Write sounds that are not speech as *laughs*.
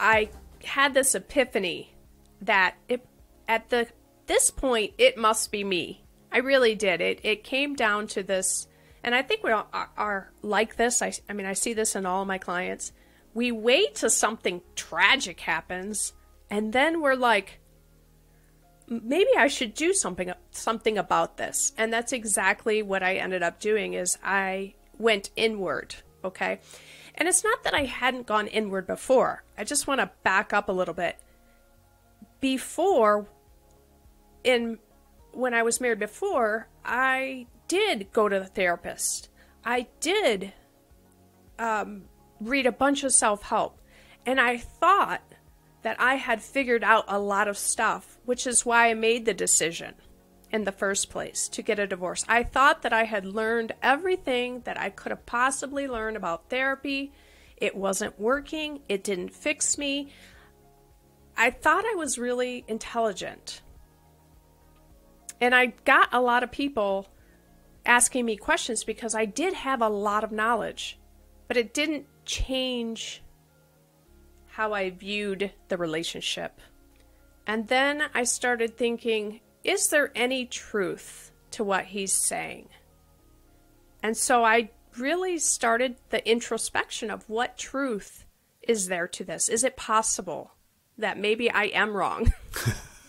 I had this epiphany that it, at the this point it must be me. I really did. It it came down to this, and I think we are, are like this. I I mean I see this in all my clients. We wait till something tragic happens, and then we're like, maybe I should do something something about this. And that's exactly what I ended up doing. Is I went inward. Okay. And it's not that I hadn't gone inward before. I just want to back up a little bit. Before, in when I was married before, I did go to the therapist. I did um, read a bunch of self help. And I thought that I had figured out a lot of stuff, which is why I made the decision in the first place to get a divorce. I thought that I had learned everything that I could have possibly learned about therapy. It wasn't working, it didn't fix me. I thought I was really intelligent. And I got a lot of people asking me questions because I did have a lot of knowledge, but it didn't change how I viewed the relationship. And then I started thinking, is there any truth to what he's saying? And so I really started the introspection of what truth is there to this? Is it possible that maybe I am wrong? *laughs*